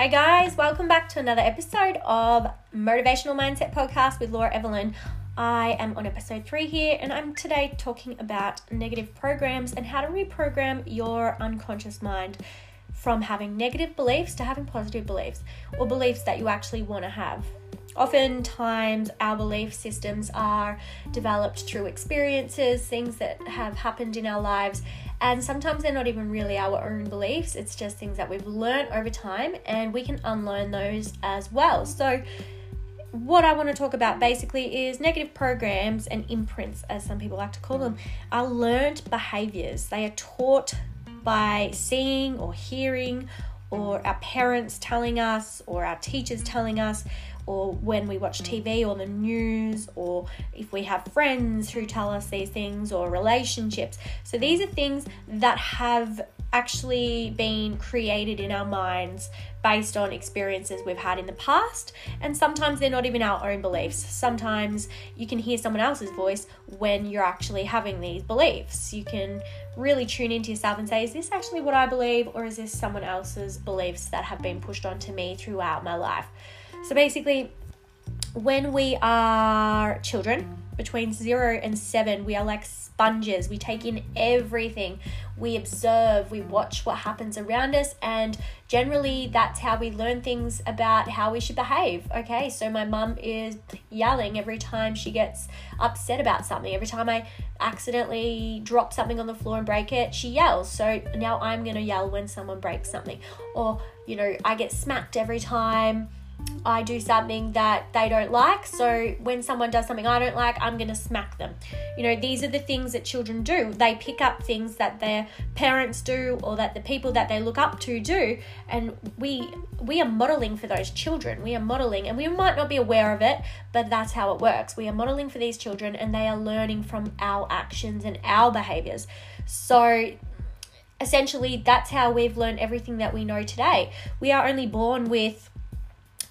Hey guys, welcome back to another episode of Motivational Mindset Podcast with Laura Evelyn. I am on episode three here, and I'm today talking about negative programs and how to reprogram your unconscious mind from having negative beliefs to having positive beliefs or beliefs that you actually want to have. Oftentimes, our belief systems are developed through experiences, things that have happened in our lives, and sometimes they're not even really our own beliefs, it's just things that we've learned over time, and we can unlearn those as well. So, what I want to talk about basically is negative programs and imprints, as some people like to call them, are learned behaviors. They are taught by seeing or hearing, or our parents telling us, or our teachers telling us, or when we watch TV or the news, or if we have friends who tell us these things, or relationships. So these are things that have actually been created in our minds based on experiences we've had in the past, and sometimes they're not even our own beliefs. Sometimes you can hear someone else's voice when you're actually having these beliefs. You can really tune into yourself and say, Is this actually what I believe, or is this someone else's beliefs that have been pushed onto me throughout my life? So basically, when we are children, between zero and seven, we are like sponges. We take in everything. We observe, we watch what happens around us, and generally that's how we learn things about how we should behave. Okay, so my mum is yelling every time she gets upset about something. Every time I accidentally drop something on the floor and break it, she yells. So now I'm gonna yell when someone breaks something. Or, you know, I get smacked every time I do something that they don't like. So when someone does something I don't like, I'm going to smack them. You know, these are the things that children do. They pick up things that their parents do or that the people that they look up to do, and we we are modeling for those children. We are modeling and we might not be aware of it, but that's how it works. We are modeling for these children and they are learning from our actions and our behaviors. So essentially that's how we've learned everything that we know today. We are only born with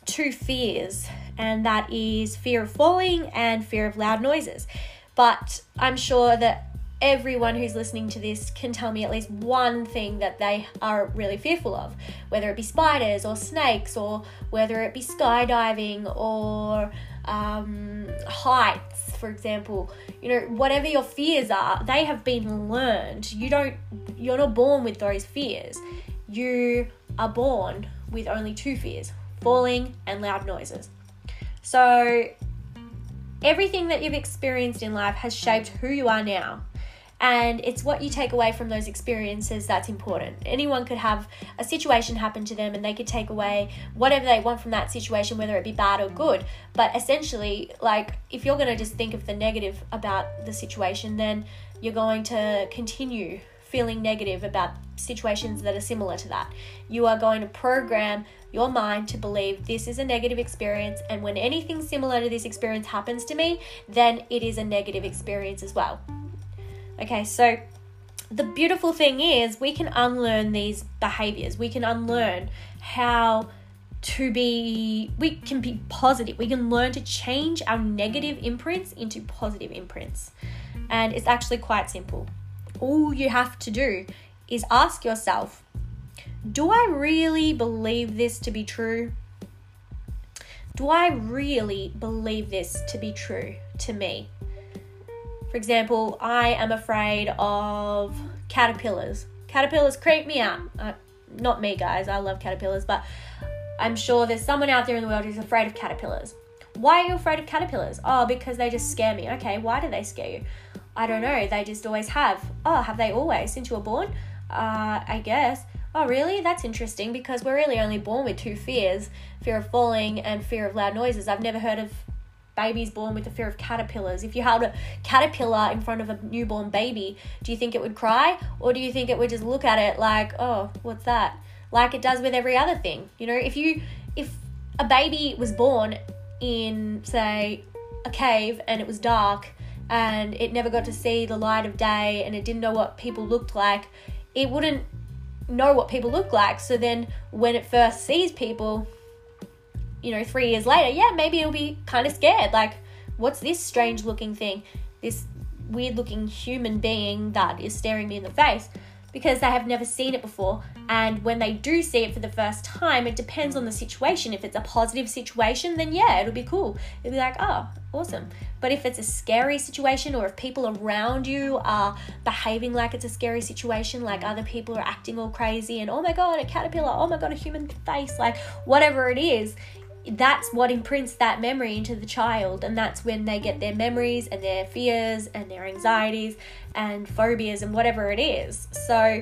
two fears, and that is fear of falling and fear of loud noises. But I'm sure that everyone who's listening to this can tell me at least one thing that they are really fearful of, whether it be spiders or snakes, or whether it be skydiving or um, heights, for example. You know, whatever your fears are, they have been learned. You don't, you're not born with those fears. You are born with only two fears falling, and loud noises. So, everything that you've experienced in life has shaped who you are now. And it's what you take away from those experiences that's important. Anyone could have a situation happen to them and they could take away whatever they want from that situation, whether it be bad or good. But essentially, like, if you're going to just think of the negative about the situation, then you're going to continue feeling negative about situations that are similar to that. You are going to program your mind to believe this is a negative experience, and when anything similar to this experience happens to me, then it is a negative experience as well. Okay, so the beautiful thing is we can unlearn these behaviors, we can unlearn how to be we can be positive. We can learn to change our negative imprints into positive imprints. And it's actually quite simple. All you have to do is ask yourself do I really believe this to be true? Do I really believe this to be true to me? For example, I am afraid of caterpillars. Caterpillars creep me out. Uh, not me, guys, I love caterpillars, but I'm sure there's someone out there in the world who's afraid of caterpillars. Why are you afraid of caterpillars? Oh, because they just scare me. Okay, why do they scare you? I don't know. They just always have. Oh, have they always since you were born? Uh, I guess. Oh, really? That's interesting because we're really only born with two fears fear of falling and fear of loud noises. I've never heard of babies born with the fear of caterpillars. If you held a caterpillar in front of a newborn baby, do you think it would cry? Or do you think it would just look at it like, oh, what's that? Like it does with every other thing. You know, if you, if a baby was born in, say, a cave and it was dark and it never got to see the light of day and it didn't know what people looked like, it wouldn't know what people look like. So then when it first sees people, you know, three years later, yeah, maybe it'll be kind of scared. Like, what's this strange looking thing? This weird looking human being that is staring me in the face. Because they have never seen it before. And when they do see it for the first time, it depends on the situation. If it's a positive situation, then yeah, it'll be cool. It'll be like, oh, awesome. But if it's a scary situation or if people around you are behaving like it's a scary situation, like other people are acting all crazy and oh my god, a caterpillar, oh my god, a human face, like whatever it is, that's what imprints that memory into the child and that's when they get their memories and their fears and their anxieties and phobias and whatever it is. So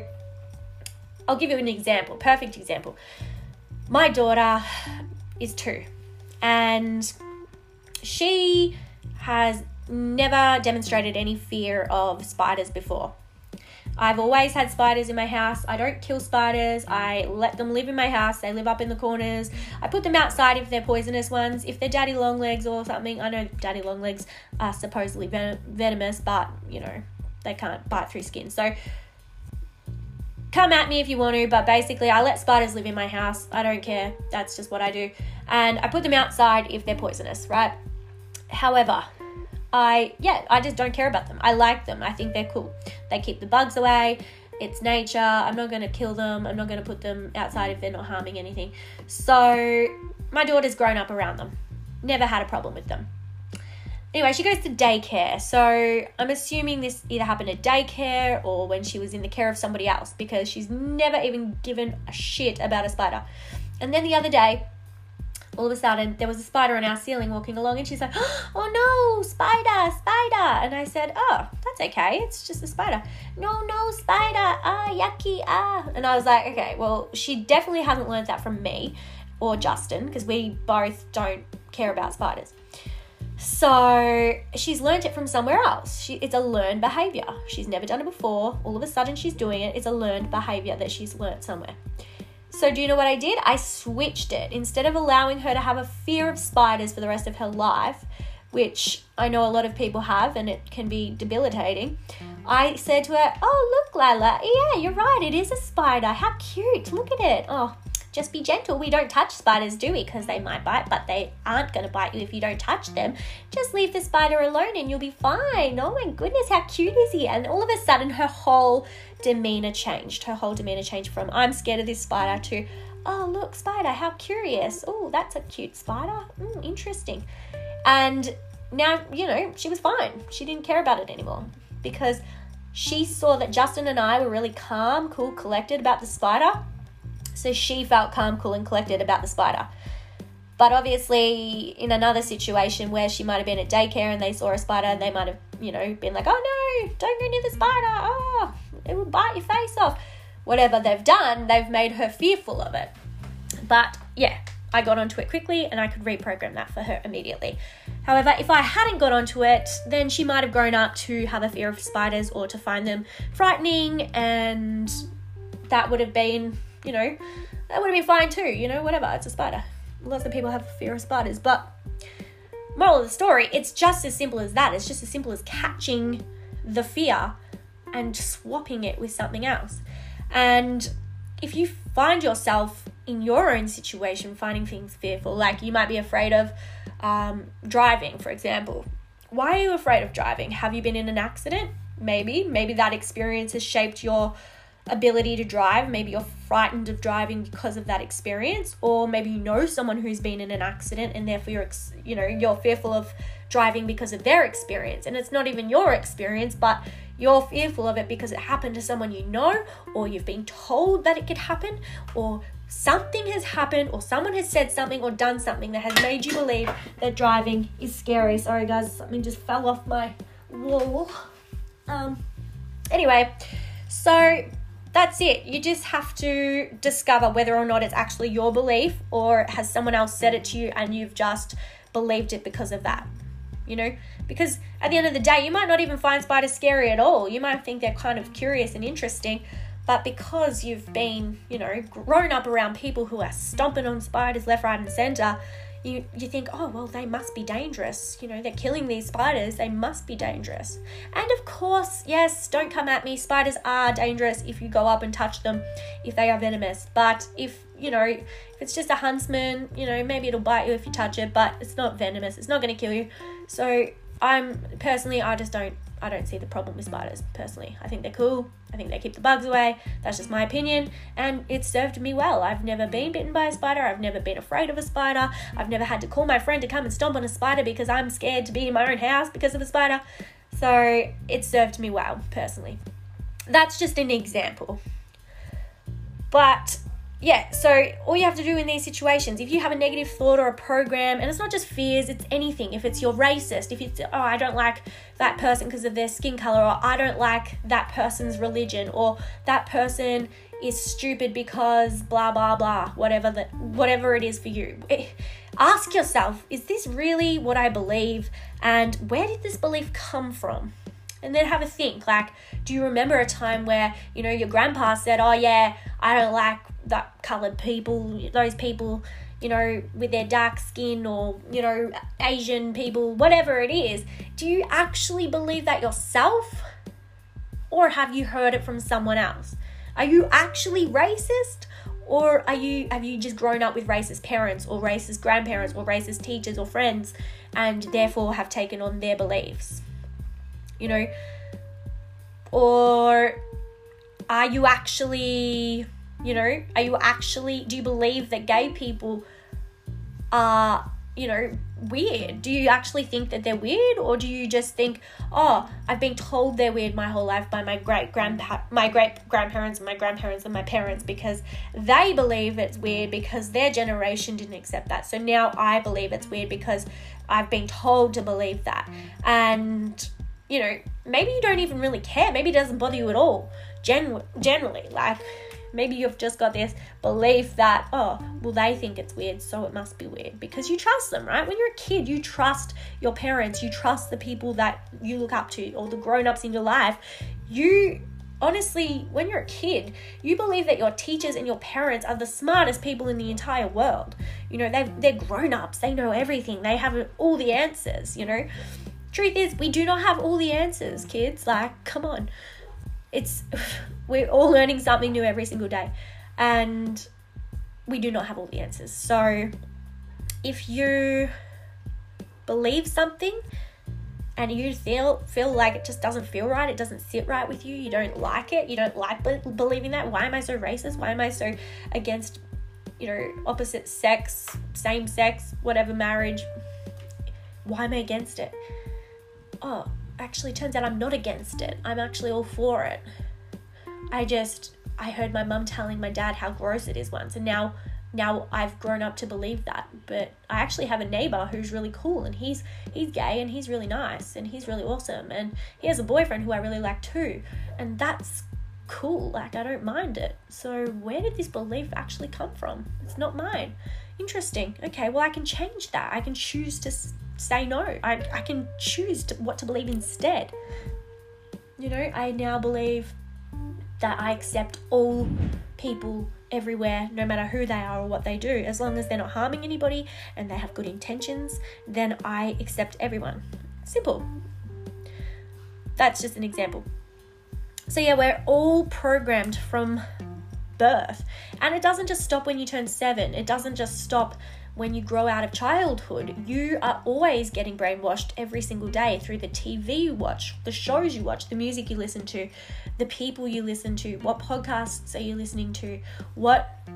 i'll give you an example perfect example. My daughter is two and she has never demonstrated any fear of spiders before I've always had spiders in my house. I don't kill spiders. Mm. I let them live in my house. They live up in the corners. I put them outside if they're poisonous ones. If they're daddy long legs or something, I know daddy long legs are supposedly ven- venomous, but you know, they can't bite through skin. So come at me if you want to, but basically, I let spiders live in my house. I don't care. That's just what I do. And I put them outside if they're poisonous, right? However, I, yeah, I just don't care about them. I like them. I think they're cool. They keep the bugs away. It's nature. I'm not going to kill them. I'm not going to put them outside if they're not harming anything. So, my daughter's grown up around them. Never had a problem with them. Anyway, she goes to daycare. So, I'm assuming this either happened at daycare or when she was in the care of somebody else because she's never even given a shit about a spider. And then the other day, all of a sudden there was a spider on our ceiling walking along and she's like oh no spider spider and i said oh that's okay it's just a spider no no spider ah yucky ah and i was like okay well she definitely hasn't learned that from me or justin because we both don't care about spiders so she's learned it from somewhere else. She, it's a learned behavior. She's never done it before. All of a sudden, she's doing it. It's a learned behavior that she's learned somewhere. So, do you know what I did? I switched it. Instead of allowing her to have a fear of spiders for the rest of her life, which I know a lot of people have and it can be debilitating, I said to her, Oh, look, Lala, yeah, you're right, it is a spider. How cute. Look at it. Oh, just be gentle. We don't touch spiders, do we? Because they might bite, but they aren't going to bite you if you don't touch them. Just leave the spider alone and you'll be fine. Oh my goodness, how cute is he? And all of a sudden, her whole demeanor changed. Her whole demeanor changed from I'm scared of this spider to oh look spider how curious oh that's a cute spider mm, interesting and now you know she was fine she didn't care about it anymore because she saw that justin and i were really calm cool collected about the spider so she felt calm, cool, and collected about the spider. But obviously, in another situation where she might have been at daycare and they saw a spider, they might have, you know, been like, oh no, don't go near the spider. Oh, it will bite your face off. Whatever they've done, they've made her fearful of it. But yeah, I got onto it quickly and I could reprogram that for her immediately. However, if I hadn't got onto it, then she might have grown up to have a fear of spiders or to find them frightening, and that would have been you know, that would have been fine too, you know, whatever, it's a spider. Lots of people have fear of spiders, but moral of the story, it's just as simple as that. It's just as simple as catching the fear and swapping it with something else. And if you find yourself in your own situation finding things fearful, like you might be afraid of um, driving, for example. Why are you afraid of driving? Have you been in an accident? Maybe. Maybe that experience has shaped your ability to drive. Maybe you're frightened of driving because of that experience, or maybe you know someone who's been in an accident and therefore you're, you know, you're fearful of driving because of their experience. And it's not even your experience, but you're fearful of it because it happened to someone you know, or you've been told that it could happen, or something has happened, or someone has said something or done something that has made you believe that driving is scary. Sorry, guys, something just fell off my wall. Um, anyway, so that's it. You just have to discover whether or not it's actually your belief or has someone else said it to you and you've just believed it because of that. You know, because at the end of the day, you might not even find spiders scary at all. You might think they're kind of curious and interesting, but because you've been, you know, grown up around people who are stomping on spiders left, right, and center, you you think, oh well, they must be dangerous. You know, they're killing these spiders. They must be dangerous. And of course, yes, don't come at me. Spiders are dangerous if you go up and touch them, if they are venomous. But if you know, if it's just a huntsman, you know, maybe it'll bite you if you touch it, but it's not venomous. It's not going to kill you. So I'm personally, I just don't, I don't see the problem with spiders. Personally, I think they're cool. I think they keep the bugs away. That's just my opinion. And it served me well. I've never been bitten by a spider. I've never been afraid of a spider. I've never had to call my friend to come and stomp on a spider because I'm scared to be in my own house because of a spider. So it served me well, personally. That's just an example. But yeah, so all you have to do in these situations, if you have a negative thought or a program, and it's not just fears, it's anything. If it's you're racist, if it's, oh, I don't like that person because of their skin color, or I don't like that person's religion, or that person is stupid because blah blah blah, whatever that whatever it is for you. It, ask yourself, is this really what I believe? And where did this belief come from? and then have a think like do you remember a time where you know your grandpa said oh yeah i don't like that colored people, those people, you know, with their dark skin or, you know, Asian people, whatever it is, do you actually believe that yourself? Or have you heard it from someone else? Are you actually racist? Or are you have you just grown up with racist parents or racist grandparents or racist teachers or friends and therefore have taken on their beliefs? You know? Or are you actually you know, are you actually, do you believe that gay people are, you know, weird? Do you actually think that they're weird? Or do you just think, oh, I've been told they're weird my whole life by my great grandpa, my great grandparents and my grandparents and my parents because they believe it's weird because their generation didn't accept that. So now I believe it's weird because I've been told to believe that. And, you know, maybe you don't even really care. Maybe it doesn't bother you at all. Gen- generally, like, Maybe you've just got this belief that, oh, well, they think it's weird, so it must be weird because you trust them, right? When you're a kid, you trust your parents, you trust the people that you look up to or the grown ups in your life. You honestly, when you're a kid, you believe that your teachers and your parents are the smartest people in the entire world. You know, they they're grown ups, they know everything, they have all the answers, you know. Truth is, we do not have all the answers, kids. Like, come on it's we're all learning something new every single day. And we do not have all the answers. So if you believe something and you feel feel like it just doesn't feel right it doesn't sit right with you you don't like it you don't like be- believing that why am i so racist? Why am i so against you know opposite sex same sex whatever marriage? Why am i against it? Oh actually turns out I'm not against it. I'm actually all for it. I just I heard my mum telling my dad how gross it is once and now now I've grown up to believe that. But I actually have a neighbor who's really cool and he's he's gay and he's really nice and he's really awesome and he has a boyfriend who I really like too. And that's cool. Like I don't mind it. So where did this belief actually come from? It's not mine. Interesting. Okay, well I can change that. I can choose to say no. I, I can choose to, what to believe instead. You know, I now believe that I accept all people everywhere, no matter who they are or what they do. As long as they're not harming anybody and they have good intentions, then I accept everyone. Simple. That's just an example. So, yeah, we're all programmed from birth. And it doesn't just stop when you turn seven, it doesn't just stop when you grow out of childhood, you are always getting brainwashed every single day through the TV you watch, the shows you watch, the music you listen to, the people you listen to, what podcasts are you listening to, what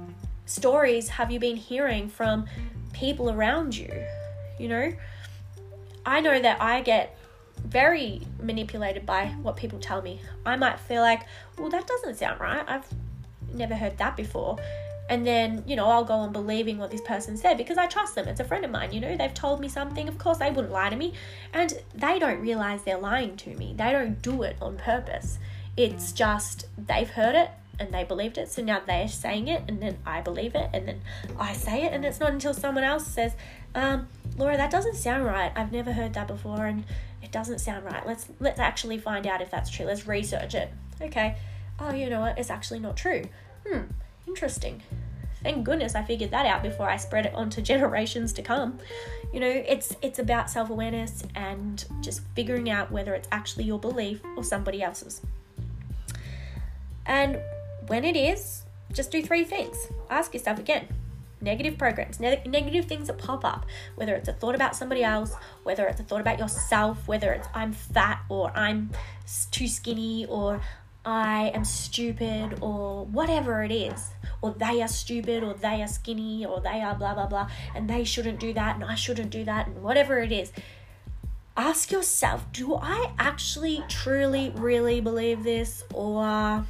stories have you been hearing from people around you. You know, I know that I get very manipulated by what people tell me. I might feel like, well, that doesn't sound right. I've never heard that before and then you know i'll go on believing what this person said because i trust them. It's a friend of mine you know they've told me something. Of course they wouldn't lie to me. And they don't realize they're lying to me. They don't do it on purpose. It's just they've heard it and they believed it. So now they're saying it and then i believe it and then i say it. And it's not until someone else says um, laura that doesn't sound right. I've never heard that before and it doesn't sound right. Let's let's actually find out if that's true. Let's research it. Okay. Oh you know what? It's actually not true. Hmm interesting thank goodness I figured that out before I spread it onto generations to come. You know, it's it's about self-awareness and just figuring out whether it's actually your belief or somebody else's. And when it is, just do three things. Ask yourself again. Negative programs, ne- negative things that pop up, whether it's a thought about somebody else, whether it's a thought about yourself, whether it's I'm fat or I'm too skinny or I am stupid or whatever it is, or they are stupid or they are skinny or they are blah blah blah and they shouldn't do that and I shouldn't do that and whatever it is. Ask yourself, do I actually truly really believe this or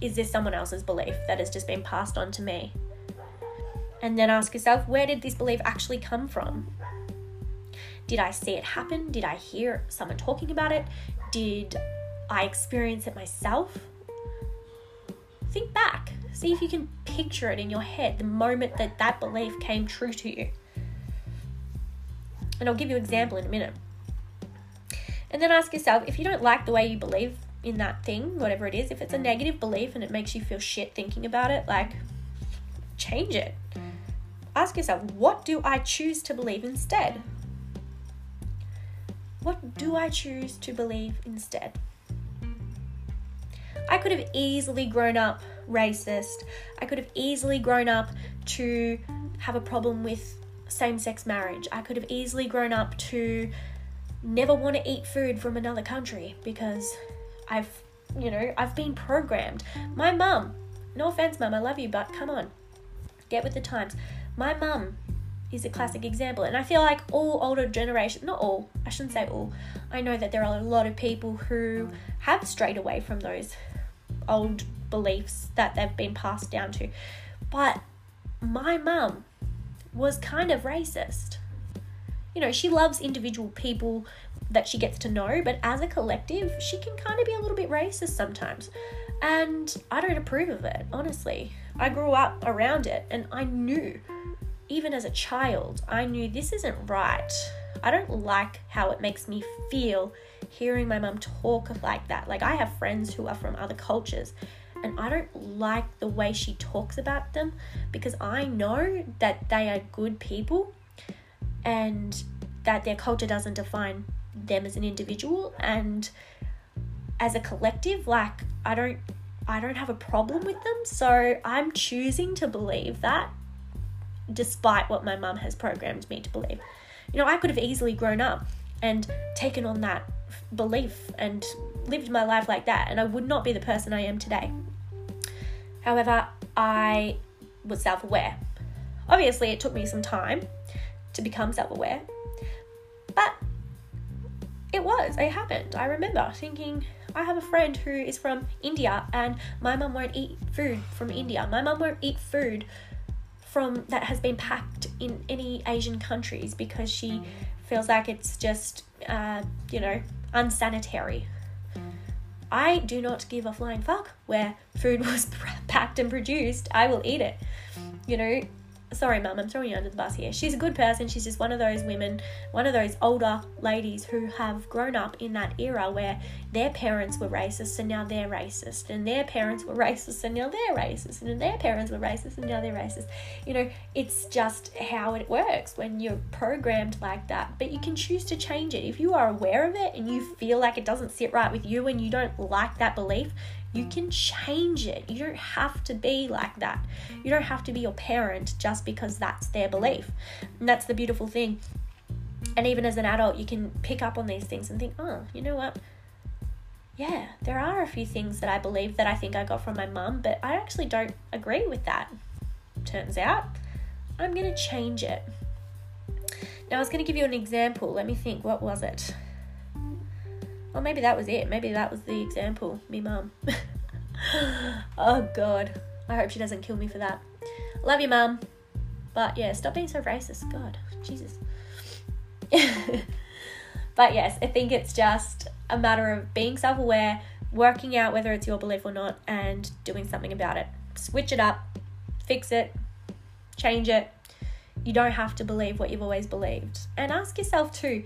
is this someone else's belief that has just been passed on to me? And then ask yourself, where did this belief actually come from? Did I see it happen? Did I hear someone talking about it? Did I experience it myself? Think back. See if you can picture it in your head the moment that that belief came true to you. And I'll give you an example in a minute. And then ask yourself if you don't like the way you believe in that thing, whatever it is, if it's a negative belief and it makes you feel shit thinking about it, like change it. Ask yourself, what do I choose to believe instead? What do I choose to believe instead? I could have easily grown up racist. I could have easily grown up to have a problem with same sex marriage. I could have easily grown up to never want to eat food from another country because I've, you know, I've been programmed. My mum, no offense, mum, I love you, but come on, get with the times. My mum is a classic example, and I feel like all older generations, not all, I shouldn't say all, I know that there are a lot of people who have strayed away from those old beliefs that they've been passed down to. But my mum was kind of racist. You know, she loves individual people that she gets to know, but as a collective, she can kind of be a little bit racist sometimes. And I don't approve of it, honestly. I grew up around it and I knew, even as a child, I knew this isn't right. I don't like how it makes me feel hearing my mum talk like that. Like, I have friends who are from other cultures and I don't like the way she talks about them because I know that they are good people and that their culture doesn't define them as an individual. And as a collective like I don't I don't have a problem with them. So I'm choosing to believe that despite what my mum has programmed me to believe. You know I could have easily grown up and taken on that belief and lived my life like that and I would not be the person I am today However, I was self aware. Obviously, it took me some time to become self aware, but it was, it happened. I remember thinking, I have a friend who is from India and my mum won't eat food from India. My mum won't eat food from that has been packed in any Asian countries because she feels like it's just, uh, you know, unsanitary. I do not give a flying fuck where food was packed and produced. I will eat it. You know, sorry, mum, I'm throwing you under the bus here. She's a good person. She's just one of those women, one of those older ladies who have grown up in that era where their parents were racist and now they're racist, and their parents were racist and now they're racist, and their parents were racist and now they're racist. You know, it's just how it works when you're programmed like that. But you can choose to change it. If you are aware of it and you feel like it doesn't sit right with you and you don't like that belief, you can change it. You don't have to be like that. You don't have to be your parent just because that's their belief. And that's the beautiful thing. And even as an adult, you can pick up on these things and think, oh, you know what? Yeah, there are a few things that I believe that I think I got from my mum, but I actually don't agree with that. Turns out, I'm going to change it. Now, I was going to give you an example. Let me think. What was it? Or maybe that was it. Maybe that was the example. Me mum. oh god. I hope she doesn't kill me for that. Love you, mum. But yeah, stop being so racist. God, Jesus. but yes, I think it's just a matter of being self aware, working out whether it's your belief or not, and doing something about it. Switch it up, fix it, change it. You don't have to believe what you've always believed. And ask yourself too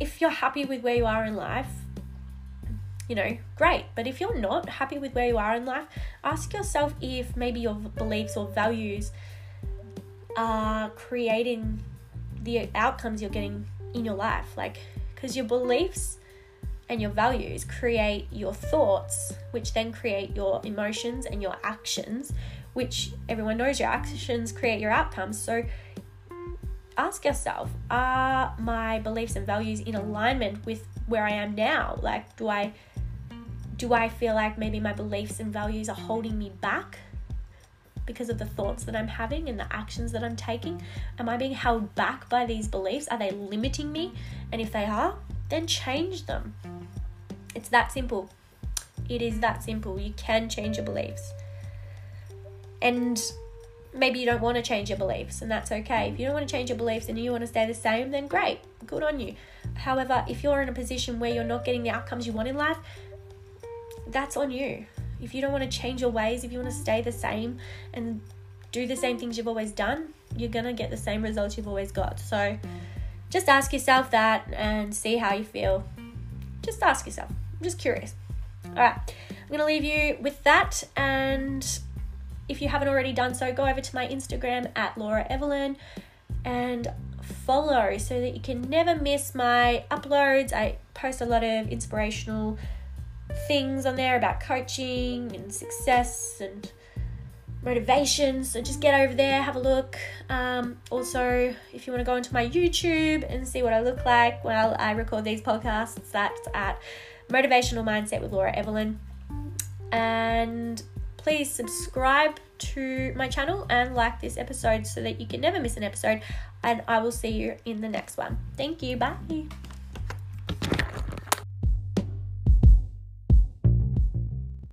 if you're happy with where you are in life, you know, great. But if you're not happy with where you are in life, ask yourself if maybe your beliefs or values are creating the outcomes you're getting in your life. Like, because your beliefs and your values create your thoughts, which then create your emotions and your actions, which everyone knows your actions create your outcomes. So, ask yourself are my beliefs and values in alignment with where I am now? Like, do I do I feel like maybe my beliefs and values are holding me back because of the thoughts that I'm having and the actions that I'm taking? Am I being held back by these beliefs? Are they limiting me? And if they are, then change them. It's that simple. It is that simple. You can change your beliefs. And maybe you don't want to change your beliefs, and that's okay. If you don't want to change your beliefs and you want to stay the same, then great, good on you. However, if you're in a position where you're not getting the outcomes you want in life, that's on you. If you don't want to change your ways, if you want to stay the same and do the same things you've always done, you're going to get the same results you've always got. So just ask yourself that and see how you feel. Just ask yourself. I'm just curious. All right, I'm going to leave you with that. And if you haven't already done so, go over to my Instagram at Laura Evelyn and follow so that you can never miss my uploads. I post a lot of inspirational things on there about coaching and success and motivation. So just get over there, have a look. Um, also, if you want to go into my YouTube and see what I look like while I record these podcasts, that's at Motivational Mindset with Laura Evelyn. And please subscribe to my channel and like this episode so that you can never miss an episode. And I will see you in the next one. Thank you. Bye.